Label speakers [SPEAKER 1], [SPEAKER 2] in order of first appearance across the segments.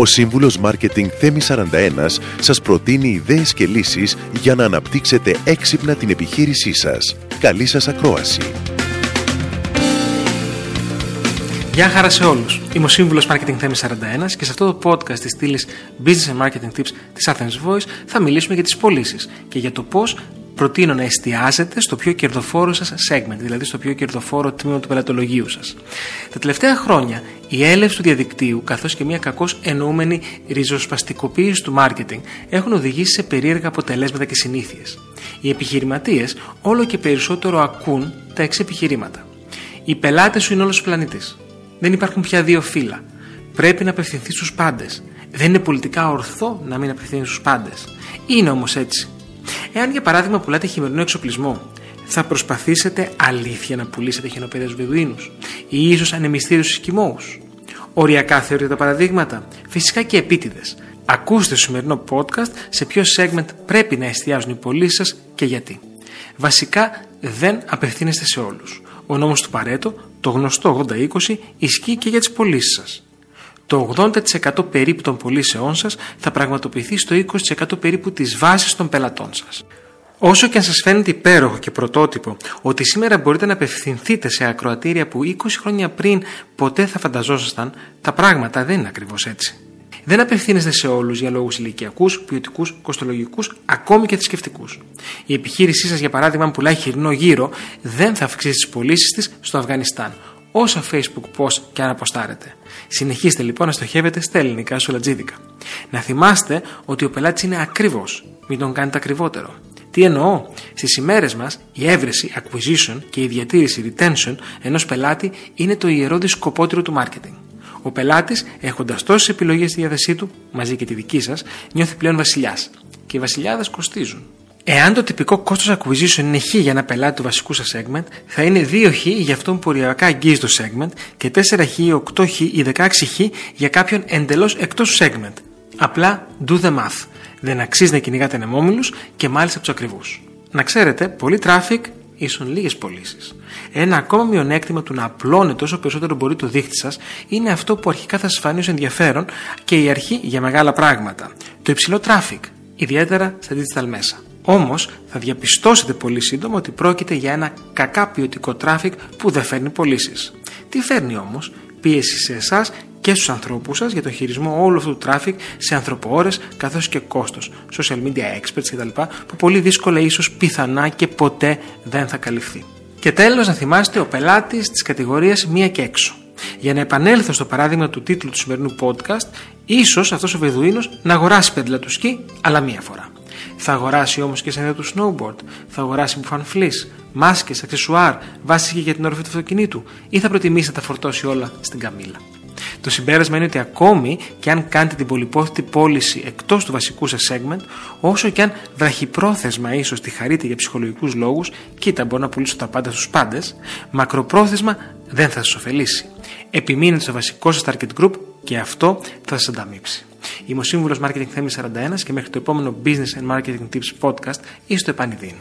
[SPEAKER 1] Ο Σύμβουλος Μάρκετινγκ Θέμη 41 σας προτείνει ιδέες και λύσεις για να αναπτύξετε έξυπνα την επιχείρησή σας. Καλή σας ακρόαση!
[SPEAKER 2] Γεια χαρά σε όλους. Είμαι ο Σύμβουλος Marketing Θέμη 41 και σε αυτό το podcast της στήλης Business and Marketing Tips της Athens Voice θα μιλήσουμε για τις πωλήσεις και για το πώς προτείνω να εστιάζετε στο πιο κερδοφόρο σας segment, δηλαδή στο πιο κερδοφόρο τμήμα του πελατολογίου σας. Τα τελευταία χρόνια, η έλευση του διαδικτύου καθώς και μια κακώς εννοούμενη ριζοσπαστικοποίηση του marketing έχουν οδηγήσει σε περίεργα αποτελέσματα και συνήθειες. Οι επιχειρηματίες όλο και περισσότερο ακούν τα εξής επιχειρήματα. Οι πελάτες σου είναι όλος ο πλανήτης. Δεν υπάρχουν πια δύο φύλλα. Πρέπει να απευθυνθείς στους πάντες. Δεν είναι πολιτικά ορθό να μην απευθύνει στους πάντες. Είναι όμως έτσι. Εάν για παράδειγμα πουλάτε χειμερινό εξοπλισμό, θα προσπαθήσετε αλήθεια να πουλήσετε χιονοπέδες Βεδουίνους ή ίσως ανεμιστήριους Σκιμώους. Οριακά θεωρείτε τα παραδείγματα, φυσικά και επίτηδες. Ακούστε στο σημερινό podcast σε ποιο segment πρέπει να εστιάζουν οι πωλήσεις σας και γιατί. Βασικά δεν απευθύνεστε σε όλους. Ο νόμος του Παρέτο, το γνωστό 80-20, ισχύει και για τις πωλήσεις σας το 80% περίπου των πωλήσεών σας θα πραγματοποιηθεί στο 20% περίπου της βάσης των πελατών σας. Όσο και αν σας φαίνεται υπέροχο και πρωτότυπο ότι σήμερα μπορείτε να απευθυνθείτε σε ακροατήρια που 20 χρόνια πριν ποτέ θα φανταζόσασταν, τα πράγματα δεν είναι ακριβώς έτσι. Δεν απευθύνεστε σε όλους για λόγους ηλικιακούς, ποιοτικούς, κοστολογικούς, ακόμη και θρησκευτικούς. Η επιχείρησή σας, για παράδειγμα, αν πουλάει χοιρινό γύρο, δεν θα αυξήσει τις πωλήσεις της στο Αφγανιστάν, όσα facebook post και αν αποστάρετε. Συνεχίστε λοιπόν να στοχεύετε στα ελληνικά σολατζίδικα. Να θυμάστε ότι ο πελάτης είναι ακριβώς. Μην τον κάνετε ακριβότερο. Τι εννοώ, στις ημέρες μας η έβρεση, acquisition και η διατήρηση, retention ενός πελάτη είναι το ιερό δισκοπότηρο του marketing. Ο πελάτης, έχοντας τόσες επιλογές στη διάθεσή του, μαζί και τη δική σας, νιώθει πλέον βασιλιάς. Και οι βασιλιάδες κοστίζουν. Εάν το τυπικό κόστος acquisition είναι χ για ένα πελάτη του βασικού σας segment, θα είναι 2χ για αυτόν που οριακά αγγίζει το segment και 4χ, 8χ ή 16χ για κάποιον εντελώς εκτός του segment. Απλά do the math. Δεν αξίζει να κυνηγάτε ανεμόμυλους και μάλιστα από τους ακριβούς. Να ξέρετε, πολύ traffic ίσον λίγες πωλήσεις. Ένα ακόμα μειονέκτημα του να απλώνετε όσο περισσότερο μπορεί το δίχτυ σας είναι αυτό που αρχικά θα σας φανεί ως ενδιαφέρον και η αρχή για μεγάλα πράγματα. Το υψηλό traffic, ιδιαίτερα στα digital μέσα. Όμως θα διαπιστώσετε πολύ σύντομα ότι πρόκειται για ένα κακά ποιοτικό traffic που δεν φέρνει πωλήσεις. Τι φέρνει όμως, πίεση σε εσάς και στους ανθρώπους σας για τον χειρισμό όλου αυτού του traffic σε ανθρωποώρε καθώς και κόστος, social media experts κτλ. που πολύ δύσκολα ίσως πιθανά και ποτέ δεν θα καλυφθεί. Και τέλος, να θυμάστε ο πελάτης της κατηγορίας μία και έξω. Για να επανέλθω στο παράδειγμα του τίτλου του σημερινού podcast, ίσως αυτός ο Βεδουίνος να αγοράσει πέντλα του σκι, αλλά μία φορά. Θα αγοράσει όμως και σανίδα του snowboard, θα αγοράσει μπουφάν φλή, μάσκες, αξεσουάρ, βάσει για την όροφη του αυτοκινήτου, ή θα προτιμήσει να τα φορτώσει όλα στην καμίλα. Το συμπέρασμα είναι ότι ακόμη και αν κάνετε την πολυπόθητη πώληση εκτός του βασικού σας segment, όσο και αν βραχυπρόθεσμα ίσως τη χαρείτε για ψυχολογικούς λόγους, κοίτα, μπορώ να πουλήσω τα πάντα στους πάντες, μακροπρόθεσμα δεν θα σας ωφελήσει. Επιμείνετε στο βασικό σας target group και αυτό θα σας ανταμείψει. Είμαι ο σύμβουλος Marketing Θέμης 41 και μέχρι το επόμενο Business and Marketing Tips podcast είστε επανειδήν.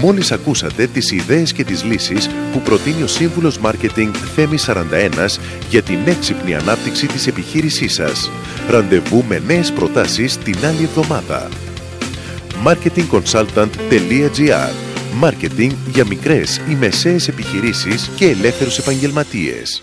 [SPEAKER 1] Μόλις ακούσατε τις ιδέες και τις λύσεις που προτείνει ο Σύμβουλος Μάρκετινγκ Θέμης 41 για την έξυπνη ανάπτυξη της επιχείρησής σας. Ραντεβού με νέες προτάσεις την άλλη εβδομάδα. marketingconsultant.gr Μάρκετινγκ για μικρές ή μεσαίες επιχειρήσεις και ελεύθερους επαγγελματίες.